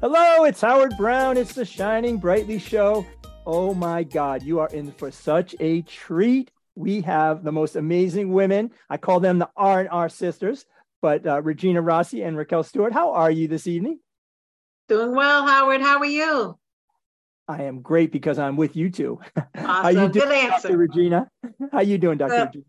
Hello, it's Howard Brown. It's the Shining Brightly Show. Oh my God, you are in for such a treat. We have the most amazing women. I call them the R and R sisters, but uh, Regina Rossi and Raquel Stuart. How are you this evening? Doing well, Howard. How are you? I am great because I'm with you two. Awesome. How you doing, Good answer. Dr. Regina? How are you doing, Dr. Uh, Regina?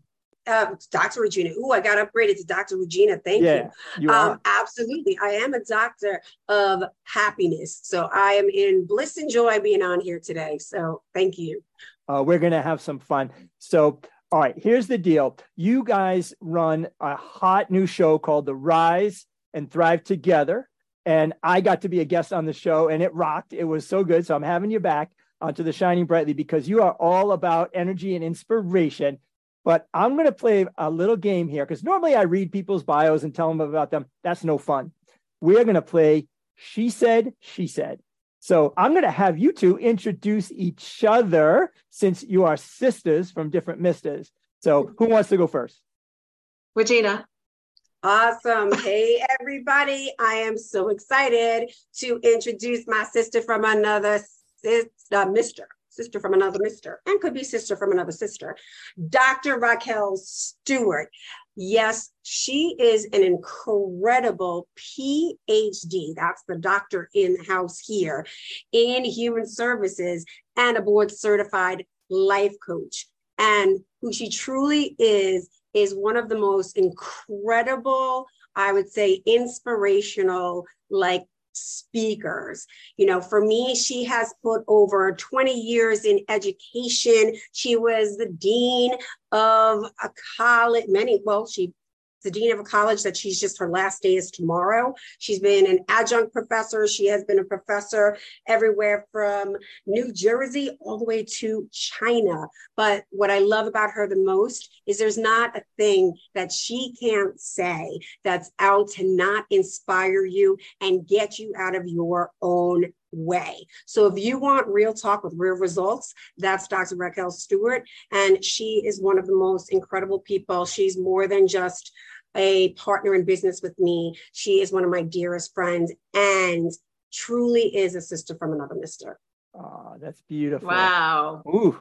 Uh, Dr. Regina. Ooh, I got upgraded to Dr. Regina. Thank yeah, you. you um, absolutely. I am a doctor of happiness. So I am in bliss and joy being on here today. So thank you. Uh, we're going to have some fun. So, all right, here's the deal. You guys run a hot new show called The Rise and Thrive Together. And I got to be a guest on the show and it rocked. It was so good. So I'm having you back onto the Shining Brightly because you are all about energy and inspiration. But I'm going to play a little game here because normally I read people's bios and tell them about them. That's no fun. We're going to play She Said, She Said. So I'm going to have you two introduce each other since you are sisters from different misters. So who wants to go first? Regina. Awesome. Hey, everybody. I am so excited to introduce my sister from another sister, uh, Mr sister from another mister, and could be sister from another sister, Dr. Raquel Stuart. Yes, she is an incredible PhD. That's the doctor in the house here in human services and a board certified life coach. And who she truly is, is one of the most incredible, I would say, inspirational, like speakers. You know, for me, she has put over 20 years in education. She was the dean of a college, many, well, she the dean of a college that she's just her last day is tomorrow. She's been an adjunct professor. She has been a professor everywhere from New Jersey all the way to China. But what I love about her the most is there's not a thing that she can't say that's out to not inspire you and get you out of your own way. So if you want real talk with real results, that's Dr. Raquel Stuart. And she is one of the most incredible people. She's more than just a partner in business with me. She is one of my dearest friends and truly is a sister from another mister. Oh, that's beautiful. Wow. Ooh.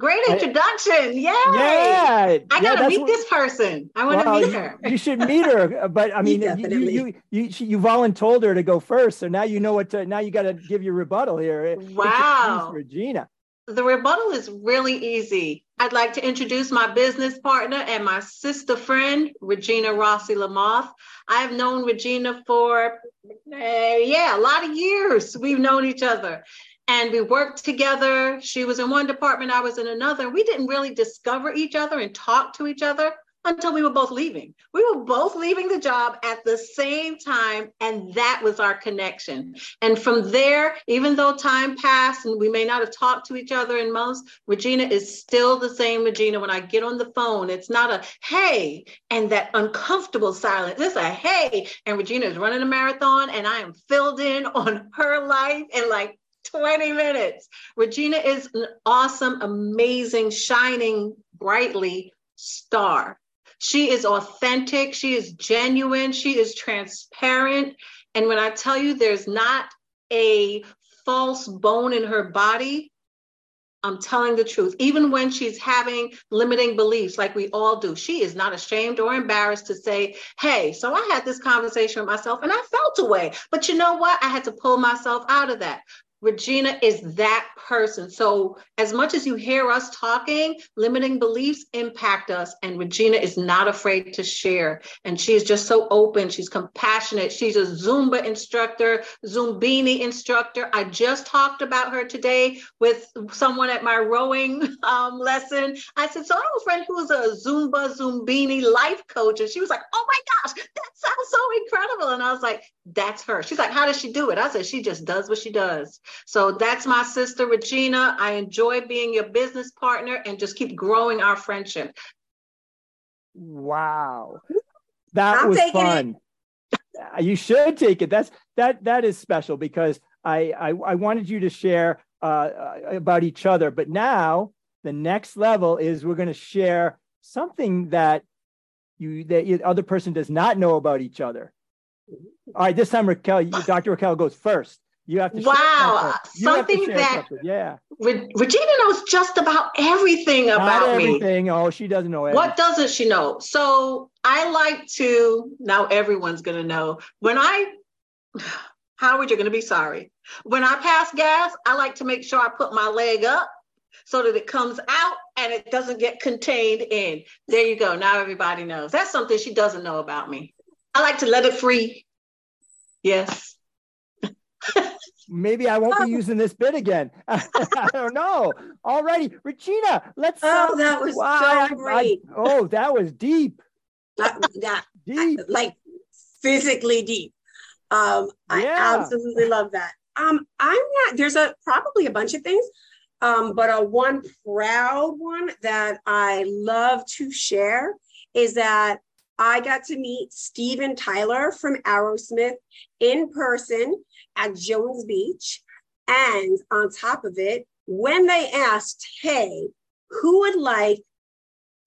Great introduction. Yay. Yeah. I gotta meet what, this person. I want to well, meet her. You, should meet her. But I mean, you, you, you, you, you volunteered her to go first. So now you know what to, now you got to give your rebuttal here. Wow. Regina. The rebuttal is really easy. I'd like to introduce my business partner and my sister friend, Regina Rossi Lamoth. I've known Regina for, uh, yeah, a lot of years. We've known each other and we worked together. She was in one department, I was in another. We didn't really discover each other and talk to each other until we were both leaving. We were both leaving the job at the same time, and that was our connection. And from there, even though time passed and we may not have talked to each other in months, Regina is still the same Regina. When I get on the phone, it's not a hey and that uncomfortable silence. It's a hey, and Regina is running a marathon, and I am filled in on her life and like 20 minutes. Regina is an awesome, amazing, shining brightly star. She is authentic. She is genuine. She is transparent. And when I tell you there's not a false bone in her body, I'm telling the truth. Even when she's having limiting beliefs, like we all do, she is not ashamed or embarrassed to say, Hey, so I had this conversation with myself and I felt away. But you know what? I had to pull myself out of that. Regina is that person. So, as much as you hear us talking, limiting beliefs impact us. And Regina is not afraid to share. And she is just so open. She's compassionate. She's a Zumba instructor, Zumbini instructor. I just talked about her today with someone at my rowing um, lesson. I said, So, I have a friend who's a Zumba, Zumbini life coach. And she was like, Oh my gosh, that sounds so incredible. And I was like, That's her. She's like, How does she do it? I said, She just does what she does. So that's my sister, Regina. I enjoy being your business partner and just keep growing our friendship. Wow. That I'm was taking it. fun. You should take it. That's that that is special because I I, I wanted you to share uh, uh, about each other, but now the next level is we're going to share something that you that the other person does not know about each other. All right, this time Raquel, Dr. Raquel goes first. You have to Wow, something. To that- something. yeah, Re- Regina knows just about everything not about me. everything. Oh, she doesn't know everything. What doesn't she know? So I like to, now everyone's going to know. When I, Howard, you're going to be sorry. When I pass gas, I like to make sure I put my leg up so that it comes out and it doesn't get contained in. There you go. Now everybody knows. That's something she doesn't know about me. I like to let it free. Yes. Maybe I won't be using this bit again. I don't know. Alrighty, Regina, let's. Oh, that was Wow, so I- I- great. oh, that was deep, That- that- deep. like physically deep. Um, I Yeah. absolutely love that. Um, I'm not. There's a probably a bunch of things, um, but a one proud one that I love to share is that I got to meet Steven Tyler from Aerosmith in person at Jones Beach, and on top of it, when they asked, "Hey, who would like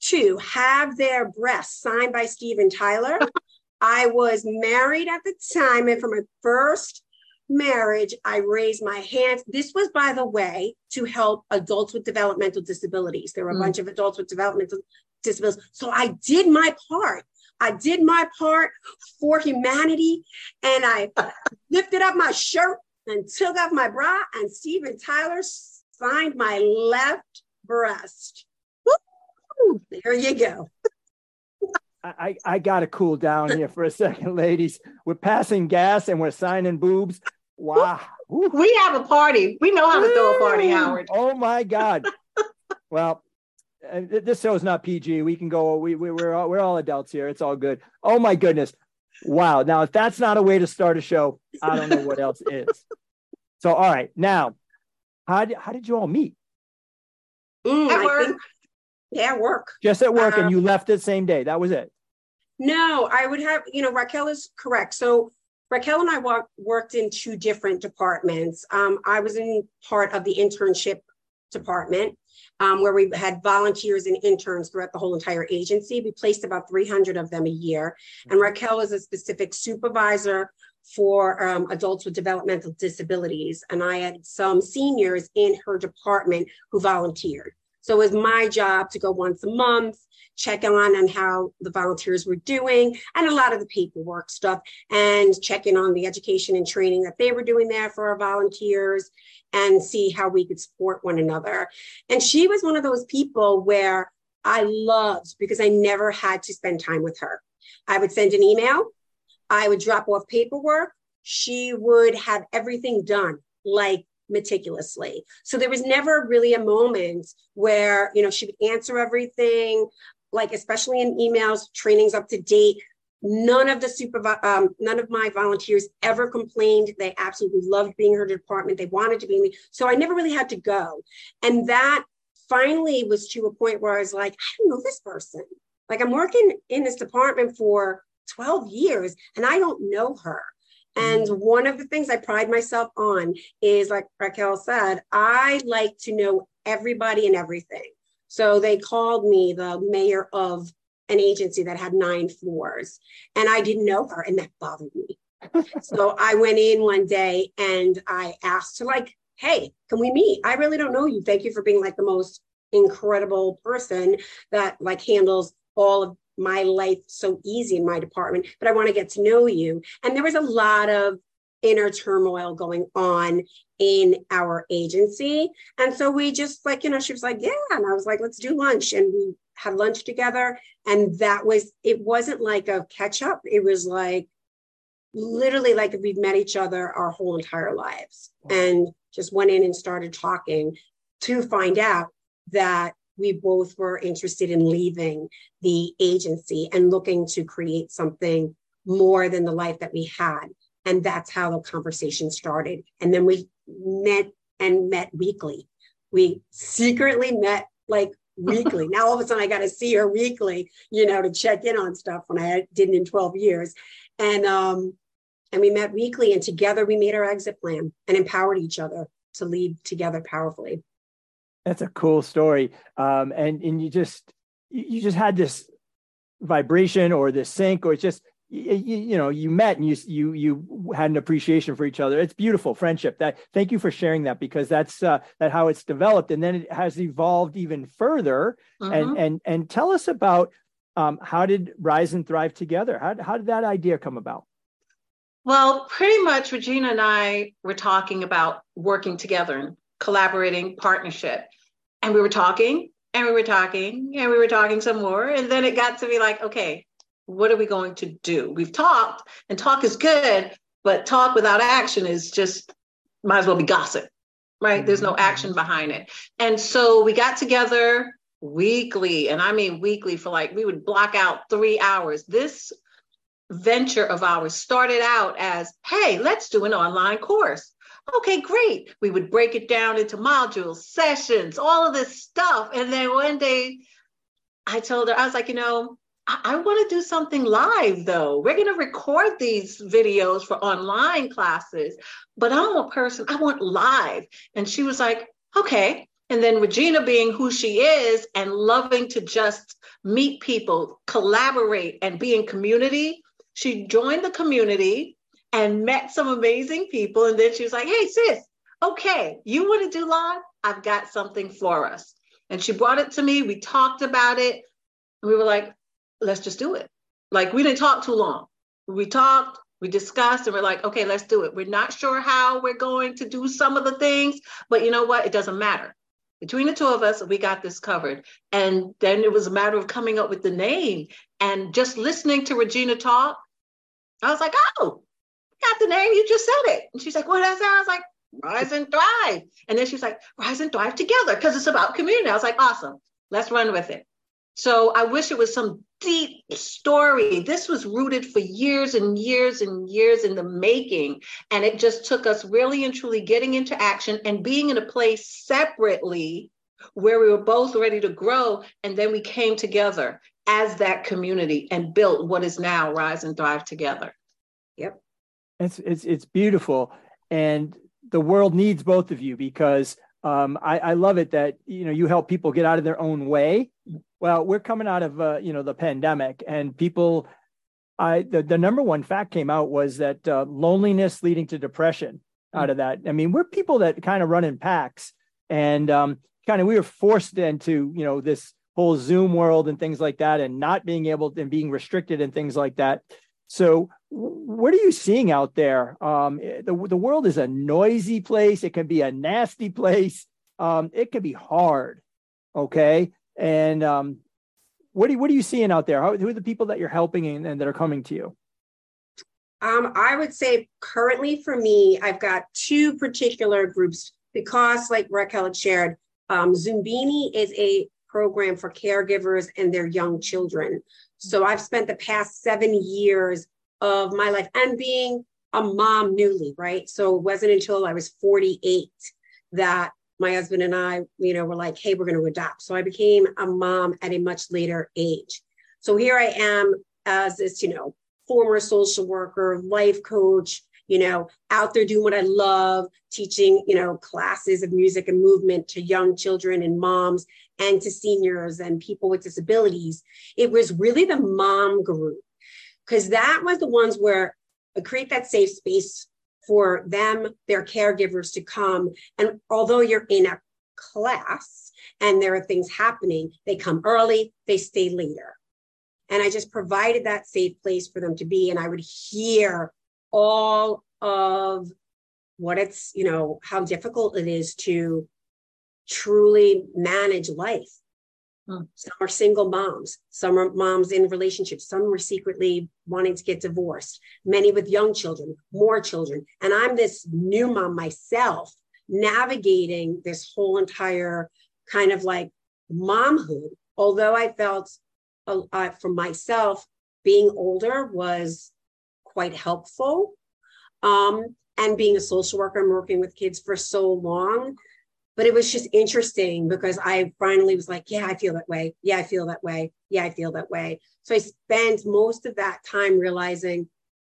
to have their breasts signed by Steven Tyler?" I was married at the time, and from my first marriage, I raised my hands. This was, by the way, to help adults with developmental disabilities. There were a Mm. bunch of adults with developmental disabilities. So I did my part. I did my part for humanity, and I lifted up my shirt and took off my bra, and Steven Tyler signed my left breast. Woo! There you go. I, I, I got to cool down here for a second, ladies. We're passing gas and we're signing boobs. Wow. Woo. We have a party. We know how to throw a party, Howard. Oh my God. well, th- this show is not PG. We can go. We, we we're all, we're all adults here. It's all good. Oh my goodness. Wow. Now, if that's not a way to start a show, I don't know what else is. So, all right. Now, how did how did you all meet? Mm, At I work. think- yeah, work. Just at work, and Um, you left the same day. That was it. No, I would have, you know, Raquel is correct. So Raquel and I walk, worked in two different departments. Um, I was in part of the internship department um, where we had volunteers and interns throughout the whole entire agency. We placed about 300 of them a year. And Raquel was a specific supervisor for um, adults with developmental disabilities. And I had some seniors in her department who volunteered. So it was my job to go once a month, check on on how the volunteers were doing, and a lot of the paperwork stuff, and check in on the education and training that they were doing there for our volunteers, and see how we could support one another. And she was one of those people where I loved because I never had to spend time with her. I would send an email, I would drop off paperwork, she would have everything done like meticulously. So there was never really a moment where, you know, she would answer everything, like especially in emails, trainings up to date. None of the supervi- um, none of my volunteers ever complained. They absolutely loved being her department. They wanted to be in the, so I never really had to go. And that finally was to a point where I was like, I don't know this person. Like I'm working in this department for 12 years and I don't know her. And one of the things I pride myself on is, like Raquel said, I like to know everybody and everything. So they called me the mayor of an agency that had nine floors, and I didn't know her, and that bothered me. so I went in one day and I asked her, like, hey, can we meet? I really don't know you. Thank you for being like the most incredible person that like handles all of my life so easy in my department, but I want to get to know you. And there was a lot of inner turmoil going on in our agency. And so we just like, you know, she was like, yeah. And I was like, let's do lunch. And we had lunch together. And that was, it wasn't like a catch up. It was like literally like we've met each other our whole entire lives and just went in and started talking to find out that we both were interested in leaving the agency and looking to create something more than the life that we had. And that's how the conversation started. And then we met and met weekly. We secretly met like weekly. now all of a sudden I got to see her weekly, you know, to check in on stuff when I didn't in 12 years. And um and we met weekly and together we made our exit plan and empowered each other to lead together powerfully. That's a cool story. Um and and you just you just had this vibration or this sync or it's just you, you, know you met and you you you had an appreciation for each other. It's beautiful friendship. That thank you for sharing that because that's uh, that how it's developed. And then it has evolved even further. And mm-hmm. and and tell us about um, how did rise and thrive together? How, how did that idea come about? Well pretty much regina and i were talking about working together and collaborating partnership. And we were talking and we were talking and we were talking some more. And then it got to be like okay what are we going to do? We've talked, and talk is good, but talk without action is just might as well be gossip, right? Mm-hmm. There's no mm-hmm. action behind it. And so we got together weekly, and I mean weekly for like, we would block out three hours. This venture of ours started out as hey, let's do an online course. Okay, great. We would break it down into modules, sessions, all of this stuff. And then one day I told her, I was like, you know, I, want to do something live though. We're going to record these videos for online classes, but I'm a person, I want live. And she was like, okay. And then Regina, being who she is and loving to just meet people, collaborate, and be in community, she joined the community and met some amazing people. And then she was like, hey, sis, okay, you want to do live? I've got something for us. And she brought it to me. We talked about it. We were like, let's just do it. Like we didn't talk too long. We talked, we discussed, and we're like, okay, let's do it. We're not sure how we're going to do some of the things, but you know what? It doesn't matter. Between the two of us, we got this covered. And then it was a matter of coming up with the name and just listening to Regina talk. I was like, oh, got the name. You just said it. And she's like, what that? I was like, Rise and Thrive. And then she's like, Rise and Thrive together because it's about community. I was like, awesome. Let's run with it. So I wish it was some deep story. This was rooted for years and years and years in the making. And it just took us really and truly getting into action and being in a place separately where we were both ready to grow. And then we came together as that community and built what is now Rise and Thrive Together. Yep. It's, it's, it's beautiful. And the world needs both of you because um, I, I, love it that you know you help people get out of their own way. Well, we're coming out of uh, you know the pandemic, and people. I the, the number one fact came out was that uh, loneliness leading to depression mm-hmm. out of that. I mean, we're people that kind of run in packs, and um, kind of we were forced into you know this whole Zoom world and things like that, and not being able to, and being restricted and things like that. So, what are you seeing out there? Um, eh, the, the world is a noisy place. It can be a nasty place. Um, it can be hard. Okay. And um, what, are, what are you seeing out there? How, who are the people that you're helping and, and that are coming to you? Um, I would say currently for me, I've got two particular groups because, like Raquel had shared, um, Zumbini is a program for caregivers and their young children. So I've spent the past seven years of my life and being a mom newly, right? So it wasn't until I was 48 that my husband and I, you know, were like, hey, we're going to adopt. So I became a mom at a much later age. So here I am as this, you know, former social worker, life coach, you know, out there doing what I love, teaching, you know, classes of music and movement to young children and moms and to seniors and people with disabilities. It was really the mom group because that was the ones where I create that safe space for them, their caregivers to come. And although you're in a class and there are things happening, they come early, they stay later. And I just provided that safe place for them to be. And I would hear all of what it's, you know, how difficult it is to truly manage life. Hmm. Some are single moms, some are moms in relationships, some were secretly wanting to get divorced, many with young children, more children. And I'm this new mom myself, navigating this whole entire kind of like momhood. Although I felt uh, for myself, being older was quite helpful. Um, and being a social worker and working with kids for so long. But it was just interesting because I finally was like, yeah, I feel that way. Yeah, I feel that way. Yeah, I feel that way. So I spent most of that time realizing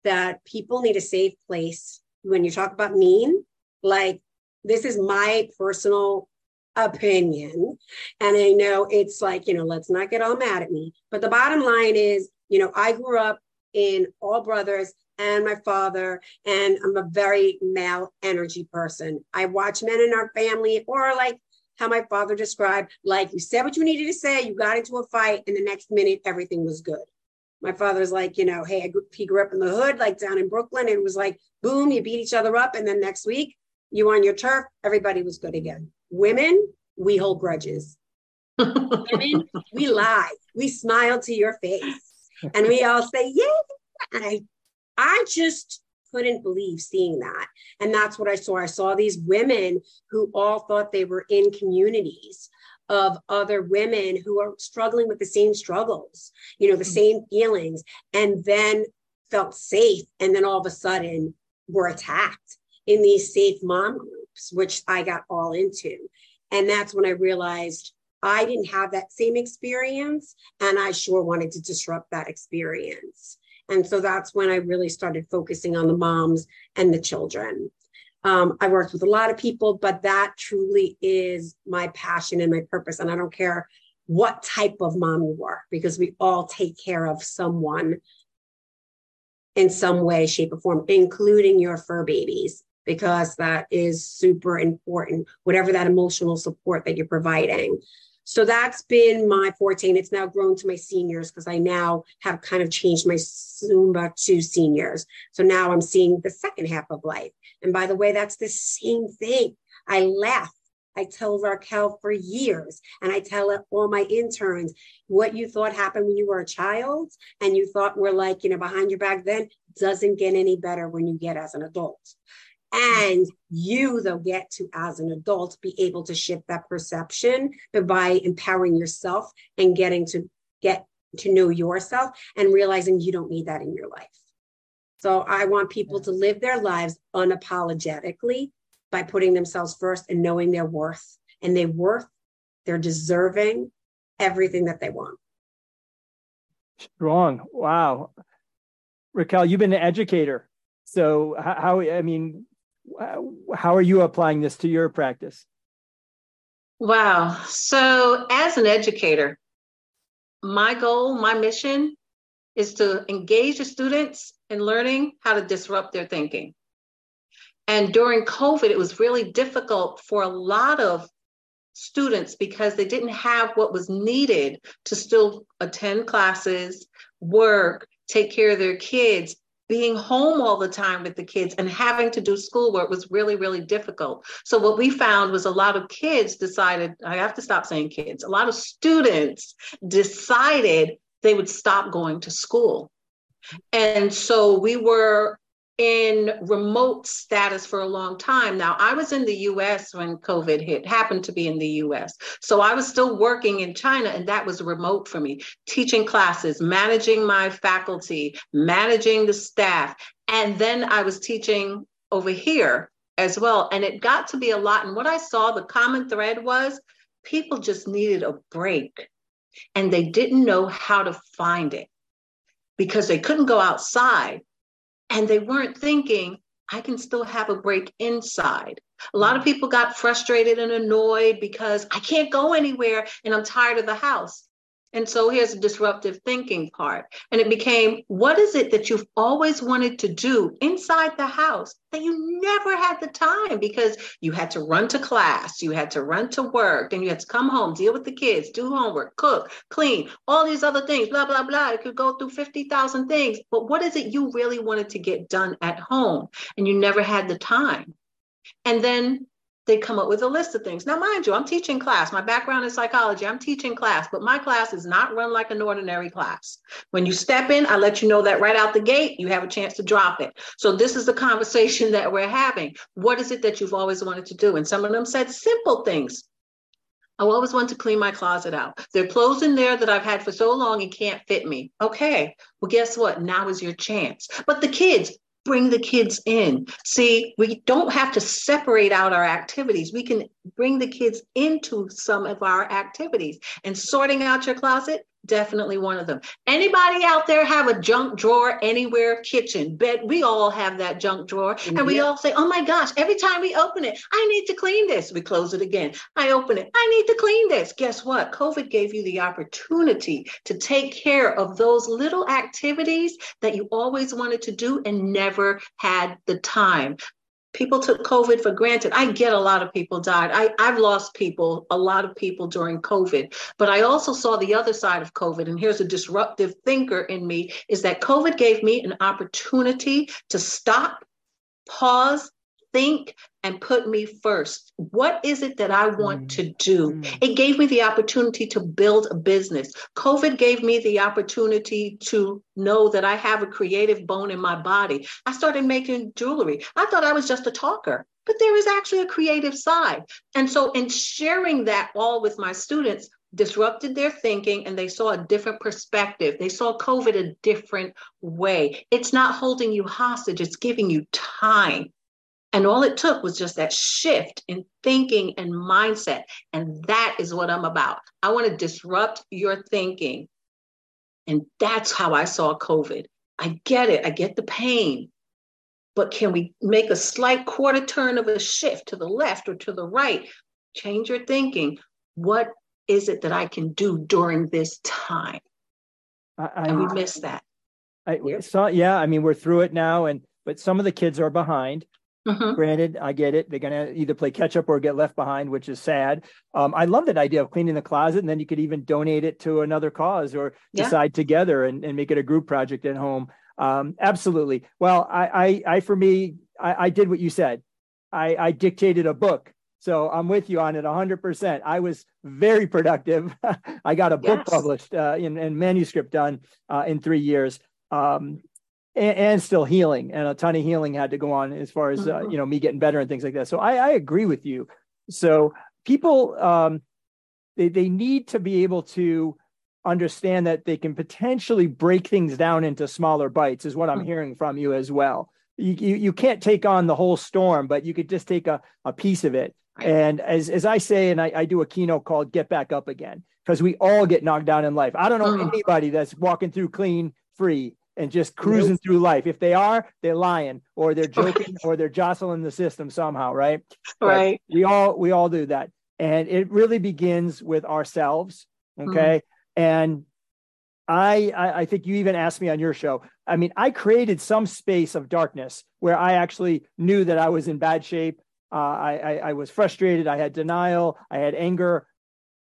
that people need a safe place. When you talk about mean, like this is my personal opinion. And I know it's like, you know, let's not get all mad at me. But the bottom line is, you know, I grew up in all brothers and my father, and I'm a very male energy person. I watch men in our family, or like how my father described, like you said what you needed to say, you got into a fight, and the next minute everything was good. My father's like, you know, hey, grew, he grew up in the hood, like down in Brooklyn, and it was like, boom, you beat each other up, and then next week you on your turf, everybody was good again. Women, we hold grudges. Women, we lie, we smile to your face, and we all say, yeah. And I I just couldn't believe seeing that. And that's what I saw. I saw these women who all thought they were in communities of other women who are struggling with the same struggles, you know, the mm-hmm. same feelings, and then felt safe. And then all of a sudden were attacked in these safe mom groups, which I got all into. And that's when I realized I didn't have that same experience. And I sure wanted to disrupt that experience. And so that's when I really started focusing on the moms and the children. Um, I worked with a lot of people, but that truly is my passion and my purpose. And I don't care what type of mom you are, because we all take care of someone in some way, shape, or form, including your fur babies, because that is super important, whatever that emotional support that you're providing. So that's been my forte. And it's now grown to my seniors because I now have kind of changed my Zumba to seniors. So now I'm seeing the second half of life. And by the way, that's the same thing. I laugh. I tell Raquel for years, and I tell all my interns what you thought happened when you were a child, and you thought were like, you know, behind your back then doesn't get any better when you get as an adult. And you, though, get to, as an adult, be able to shift that perception but by empowering yourself and getting to get to know yourself and realizing you don't need that in your life. So I want people to live their lives unapologetically by putting themselves first and knowing their worth. And they worth, they're deserving everything that they want. Strong. Wow. Raquel, you've been an educator. So how, I mean, how are you applying this to your practice? Wow. So, as an educator, my goal, my mission is to engage the students in learning how to disrupt their thinking. And during COVID, it was really difficult for a lot of students because they didn't have what was needed to still attend classes, work, take care of their kids, being home all the time with the kids and having to do schoolwork was really, really difficult. So, what we found was a lot of kids decided, I have to stop saying kids, a lot of students decided they would stop going to school. And so we were in remote status for a long time. Now, I was in the US when COVID hit, happened to be in the US. So I was still working in China, and that was remote for me, teaching classes, managing my faculty, managing the staff. And then I was teaching over here as well. And it got to be a lot. And what I saw, the common thread was people just needed a break and they didn't know how to find it because they couldn't go outside and they weren't thinking, I can still have a break inside. A lot of mm. people got frustrated and annoyed because I can't go anywhere and I'm tired of the house. And so here's the disruptive thinking part. And it became what is it that you've always wanted to do inside the house that you never had the time because you had to run to class, you had to run to work, then you had to come home, deal with the kids, do homework, cook, clean, all these other things, blah, blah, blah. It could go through 50,000 things. But what is it you really wanted to get done at home and you never had the time? And then they come up with a list of things. Now, mind you, I'm teaching class. My background is psychology. I'm teaching class, but my class is not run like an ordinary class. When you step in, I let you know that right out the gate, you have a chance to drop it. So, this is the conversation that we're having. What is it that you've always wanted to do? And some of them said simple things. I always want to clean my closet out. There are clothes in there that I've had for so long and can't fit me. Okay, well, guess what? Now is your chance. But the kids, bring the kids in. See, we don't have to separate out our activities. We can bring the kids into some of our activities. And sorting out your closet, definitely one of them. Anybody out there have a junk drawer anywhere? Kitchen, bed. We all have that junk drawer, mm-hmm. and we all say, "Oh my gosh!" Every time we open it, I need to clean this. We close it again. I open it. I need to clean this. Guess what? COVID gave you the opportunity to take care of those little activities that you always wanted to do and never had the time people took COVID for granted. I get a lot of people died. I, I've lost people, a lot of people during COVID, but I also saw the other side of COVID. And here's a disruptive thinker in me is that COVID gave me an opportunity to stop, pause, think and put me first. What is it that I want mm. to do? Mm. It gave me the opportunity to build a business. COVID gave me the opportunity to know that I have a creative bone in my body. I started making jewelry. I thought I was just a talker, but there is actually a creative side. And so, in sharing that all with my students, disrupted their thinking and they saw a different perspective. They saw COVID a different way. It's not holding you hostage, it's giving you time and all it took was just that shift in thinking and mindset. And that is what I'm about. I want to disrupt your thinking. And that's how I saw COVID. I get it, I get the pain. But can we make a slight quarter turn of a shift to the left or to the right? Change your thinking. What is it that I can do during this time? I, I and we miss that. I saw, yeah. I mean, we're through it now, and but some of the kids are behind. Mm-hmm. Granted, I get it. They're going to either play catch up or get left behind, which is sad. Um, I love that idea of cleaning the closet, and then you could even donate it to another cause or yeah. decide together and, and make it a group project at home. Um, absolutely. Well, I, I, I for me, I, I, did what you said. I, I dictated a book. So I'm with you on it 100%. I was very productive. I got a book yes. published uh, in, and manuscript done uh, in three years. Um, and, and, still healing and a ton of healing had to go on as far as uh, mm-hmm. you know me getting better and things like that so i, I agree with you so people um, they, they need to be able to understand that they can potentially break things down into smaller bites is what i'm mm-hmm. hearing from you as well you, you, you can't take on the whole storm but you could just take a, a piece of it and as, as i say and I, I do a keynote called get back up again because we all get knocked down in life i don't know mm-hmm. anybody that's walking through clean free and just cruising nope. through life. If they are, they're lying or they're joking or they're jostling the system somehow, right? Right. But we all we all do that. And it really begins with ourselves. Okay. mm And I, I I think you even asked me on your show. I mean, I created some space of darkness where I actually knew that I was in bad shape. Uh, I, I, I was frustrated. I had denial. I had anger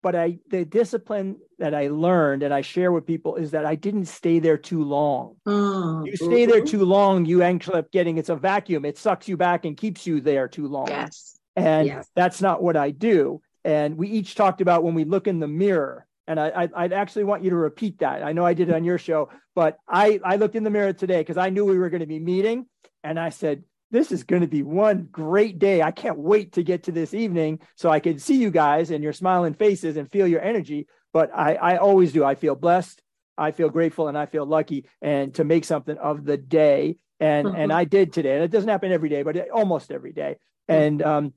but I the discipline that I learned and I share with people is that I didn't stay there too long. Mm, you stay mm-hmm. there too long, you actually up getting it's a vacuum. It sucks you back and keeps you there too long. Yes. And yes. that's not what I do. And we each talked about when we look in the mirror. And I, I would actually want you to repeat that. I know I did it on your show, but I I looked in the mirror today because I knew we were going to be meeting, and I said, this is going to be one great day. I can't wait to get to this evening so I can see you guys and your smiling faces and feel your energy. But I, I always do. I feel blessed. I feel grateful and I feel lucky and to make something of the day. And, mm-hmm. and I did today. And it doesn't happen every day, but almost every day. Mm-hmm. And um,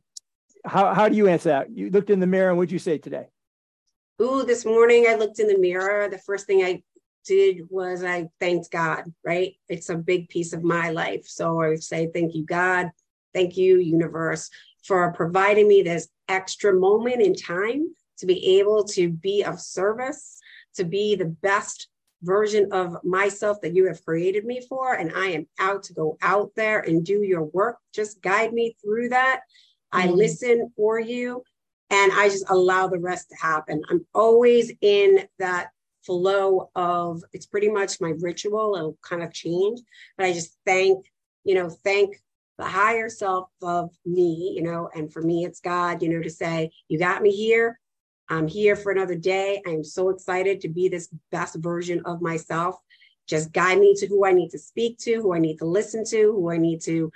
how, how do you answer that? You looked in the mirror and what'd you say today? Ooh, this morning I looked in the mirror. The first thing I did was I thanked God, right? It's a big piece of my life. So I say, thank you, God. Thank you, universe, for providing me this extra moment in time to be able to be of service, to be the best version of myself that you have created me for. And I am out to go out there and do your work. Just guide me through that. I mm. listen for you and I just allow the rest to happen. I'm always in that flow of it's pretty much my ritual. It'll kind of change, but I just thank, you know, thank the higher self of me, you know, and for me, it's God, you know, to say, you got me here. I'm here for another day. I'm so excited to be this best version of myself. Just guide me to who I need to speak to, who I need to listen to, who I need to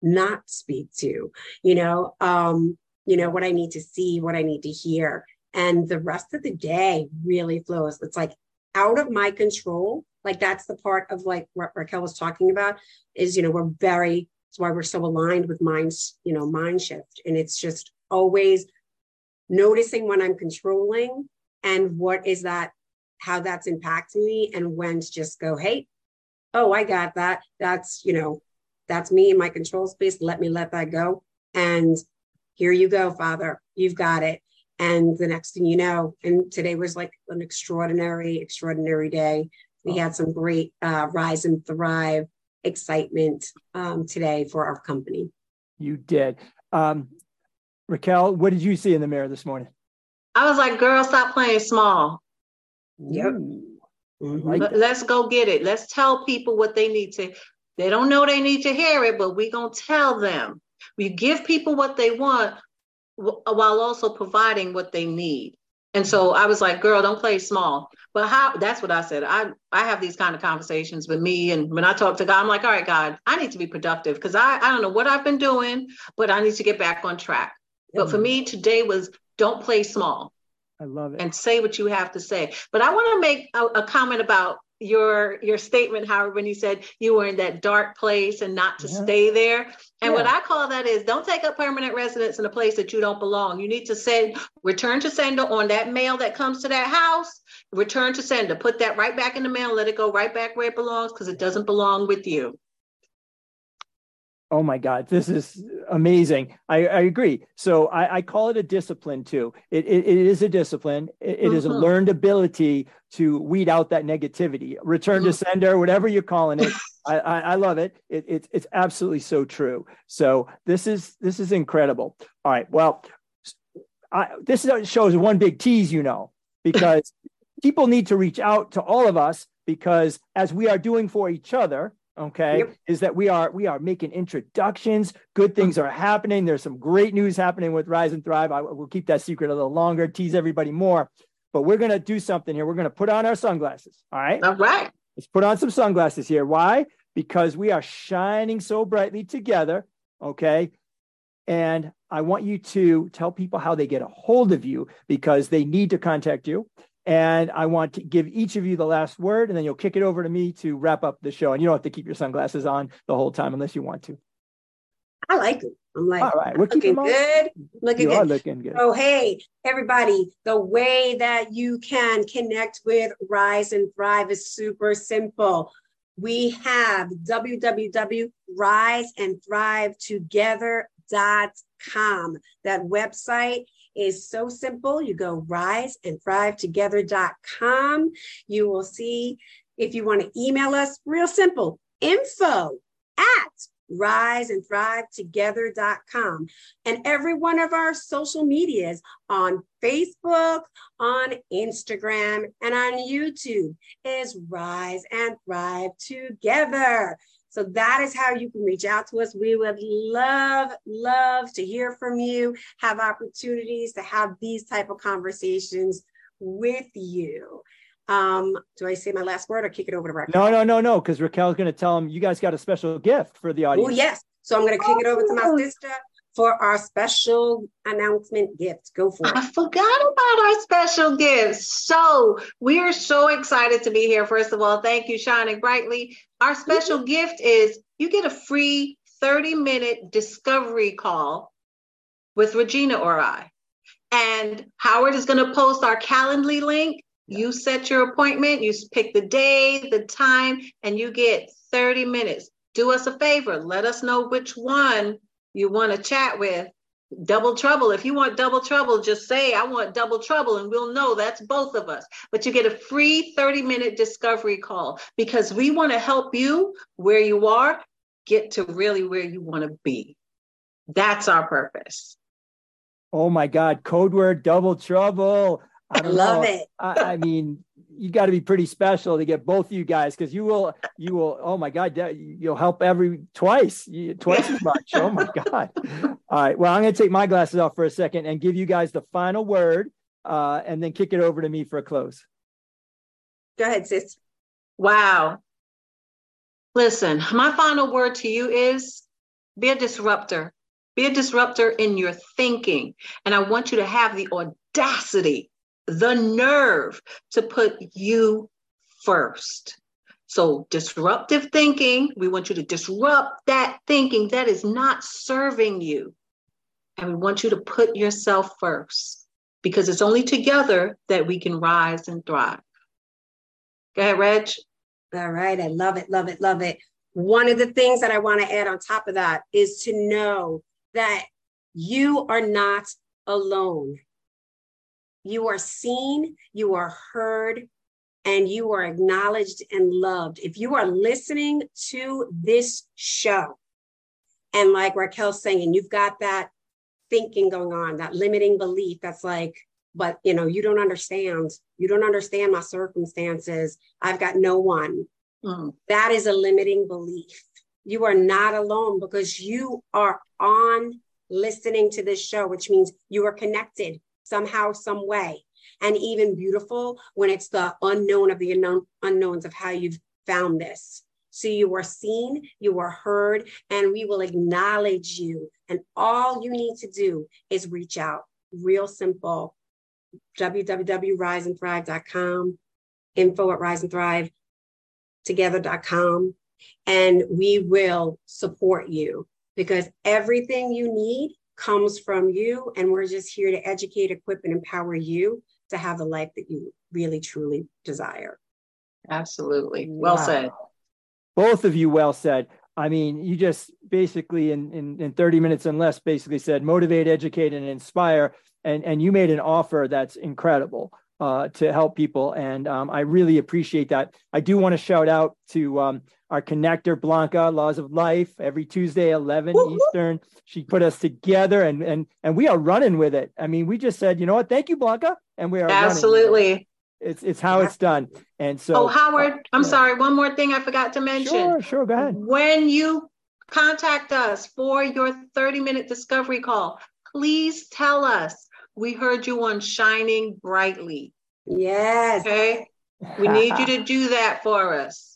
not speak to, you know, um, you know, what I need to see, what I need to hear and the rest of the day really flows. It's like out of my control like that's the part of like what Raquel was talking about is, you know, we're very, that's why we're so aligned with minds, you know, mind shift. And it's just always noticing when I'm controlling and what is that, how that's impacting me and when to just go, hey, oh, I got that. That's, you know, that's me in my control space. Let me let that go. And here you go, Father. You've got it. And the next thing you know, and today was like an extraordinary, extraordinary day. We had some great uh, rise and thrive excitement um, today for our company. You did. Um, Raquel, what did you see in the mirror this morning? I was like, girl, stop playing small. Yep. Mm-hmm. Like Let's go get it. Let's tell people what they need to. They don't know they need to hear it, but we're gonna tell them. We give people what they want Uh, while also providing what they need. And so I was like, girl, don't play small. But how that's what I said. I I have these kind of conversations with me. And when I talk to God, I'm like, all right, God, I need to be productive because I, I don't know what I've been doing, but I need to get back on track. But for mm. me, today was don't play small. I love it. And say what you have to say. But I want to make a, a comment about your your statement, Howard, when you said you were in that dark place and not to Yeah. stay there. And Yeah. what I call that is don't take up permanent residence in a place that you don't belong. You need to send return to sender on that mail that comes to that house. Return to sender. Put that right back in the mail. Let it go right back where it belongs because it doesn't belong with you. Oh my God, this is amazing. I, I agree. So I, I call it a discipline too. It, it, it is a discipline. It, it is a Mhm. learned ability to weed out that negativity. Return to sender, whatever you're calling it. I, I, I love it. it. It's it's absolutely so true. So this is this is incredible. All right. Well, I, this is- shows one big tease, you know, because people need to reach out to all of us because as we are doing for each other, okay, Yep. is that we are we are making introductions. Good things are happening. There's some great news happening with Rise and Thrive. I will keep that secret a little longer, tease everybody more. But we're gonna do something here. We're gonna put on our sunglasses. All right. All right. Let's put on some sunglasses here. Why? Because we are shining so brightly together. Okay. And I want you to tell people how they get a hold of you because they need to contact you. And I want to give each of you the last word, and then you'll kick it over to me to wrap up the show. And you don't have to keep your sunglasses on the whole time unless you want to. I like it. I'm like, All right. We're looking keeping them on. good. Looking You are good. looking good. So, hey, everybody, the way that you can connect with Rise and Thrive is super simple. We have www.riseandthrivetogether.com. That website is so simple. You go riseandthrivetogether.com. You will see if you want to email us, real simple info at riseandthrivetogether.com and every one of our social medias on Facebook, on Instagram, and on YouTube is Rise and Thrive Together. So that is how you can reach out to us. We would love, love to hear from you, have opportunities to have these type of conversations with you. Um, do I say my last word or kick it over to Raquel? No, no, no, no, because Raquel's going to tell them you guys got a special gift for the audience. Oh, yes. So I'm going to kick it over to my Oh. sister for our special announcement gift. Go for it. I forgot about our special gifts. So we are so excited to be here. First of all, thank you, Shining Brightly. Our special gift is you get a free 30 minute discovery call with Regina or I. And Howard is going to post our Calendly link. You set your appointment, you pick the day, the time, and you get 30 minutes. Do us a favor, let us know which one you want to chat with double trouble. If you want double trouble, just say, I want double trouble, and we'll know that's both of us. But you get a free 30 minute discovery call because we want to help you where you are get to really where you want to be. That's our purpose. Oh my God, code word double trouble. I I love know. it. I, I mean, you got to be pretty special to get both of you guys because you will, you will. Oh my God, you'll help every twice, twice as much. Oh my God. All right. Well, I'm going to take my glasses off for a second and give you guys the final word, uh, and then kick it over to me for a close. Go ahead, sis. Wow. Listen, my final word to you is be a disruptor. Be a disruptor in your thinking. And I want you to have the audacity, the nerve to put you first. So, disruptive thinking, we want you to disrupt that thinking that is not serving you. And we want you to put yourself first because it's only together that we can rise and thrive. Go ahead, Reg. All right. I love it, love it, love it. One of the things that I want to add on top of that is to know that you are not alone. You are seen, you are heard, and you are acknowledged and loved. If you are listening to this show, and like Raquel's saying, you've got that thinking going on, that limiting belief that's like, but you know, you don't understand. You don't understand my circumstances. I've got no one. Mm. That is a limiting belief. You are not alone because you are on listening to this show, which means you are connected somehow, some way and even beautiful when it's the unknown of the unknown, unknowns of how you've found this. So you are seen, you are heard, and we will acknowledge you. And all you need to do is reach out. Real simple. www.riseandthrive.com, info at riseandthrivetogether.com, and we will support you because everything you need comes from you. And we're just here to educate, equip, and empower you to have the life that you really truly desire. Absolutely. Well wow. said. Both of you well said. I mean, you just basically in, in, in 30 minutes and less basically said motivate, educate, and inspire. And, and you made an offer that's incredible uh, to help people. And um, I really appreciate that. I do want to shout out to um, our connector, Blanca, Laws of Life, every Tuesday, 11 Woo-hoo. Eastern. She put us together and, and, and we are running with it. I mean, we just said, you know what? Thank you, Blanca. And we are absolutely. It's, it's how it's done. And so, oh, Howard, uh, I'm yeah. sorry. One more thing I forgot to mention. Sure, sure. Go ahead. When you contact us for your 30 minute discovery call, please tell us we heard you on Shining Brightly. Yes. Okay. We need you to do that for us.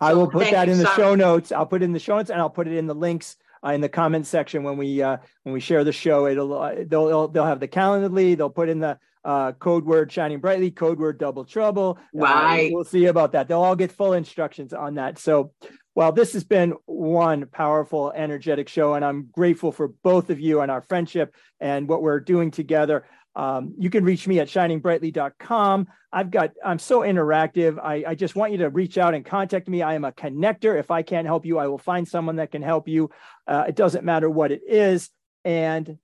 I will put that in the show notes. I'll put it in the show notes and I'll put it in the links uh, in the comment section when we uh, when we share the show. It'll uh, they'll, they'll, they'll have the Calendly. They'll put in the uh, code word shining brightly, code word double trouble. Right. we'll see about that. They'll all get full instructions on that. So, well, this has been one powerful, energetic show, and I'm grateful for both of you and our friendship and what we're doing together. Um, you can reach me at shiningbrightly.com. I've got, I'm so interactive. I, I, just want you to reach out and contact me. I am a connector. If I can't help you, I will find someone that can help you. Uh, it doesn't matter what it is. And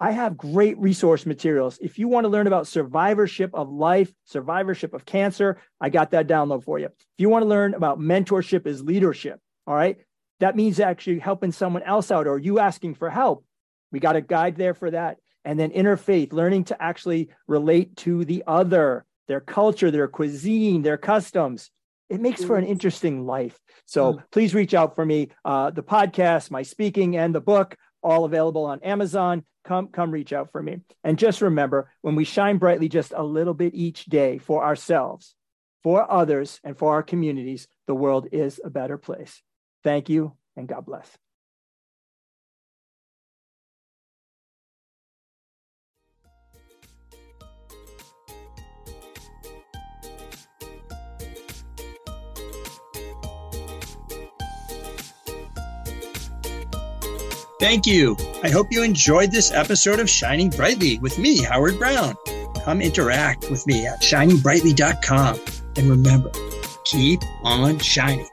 I have great resource materials. If you want to learn about survivorship of life, survivorship of cancer, I got that download for you. If you want to learn about mentorship is leadership, all right, that means actually helping someone else out or you asking for help. We got a guide there for that and then interfaith, learning to actually relate to the other, their culture, their cuisine, their customs. It makes for an interesting life. So please reach out for me. Uh, the podcast, my speaking, and the book, all available on Amazon. Come, come reach out for me. And just remember, when we shine brightly just a little bit each day for ourselves, for others, and for our communities, the world is a better place. Thank you, and God bless. Thank you. I hope you enjoyed this episode of Shining Brightly with me, Howard Brown. Come interact with me at shiningbrightly.com. And remember, keep on shining.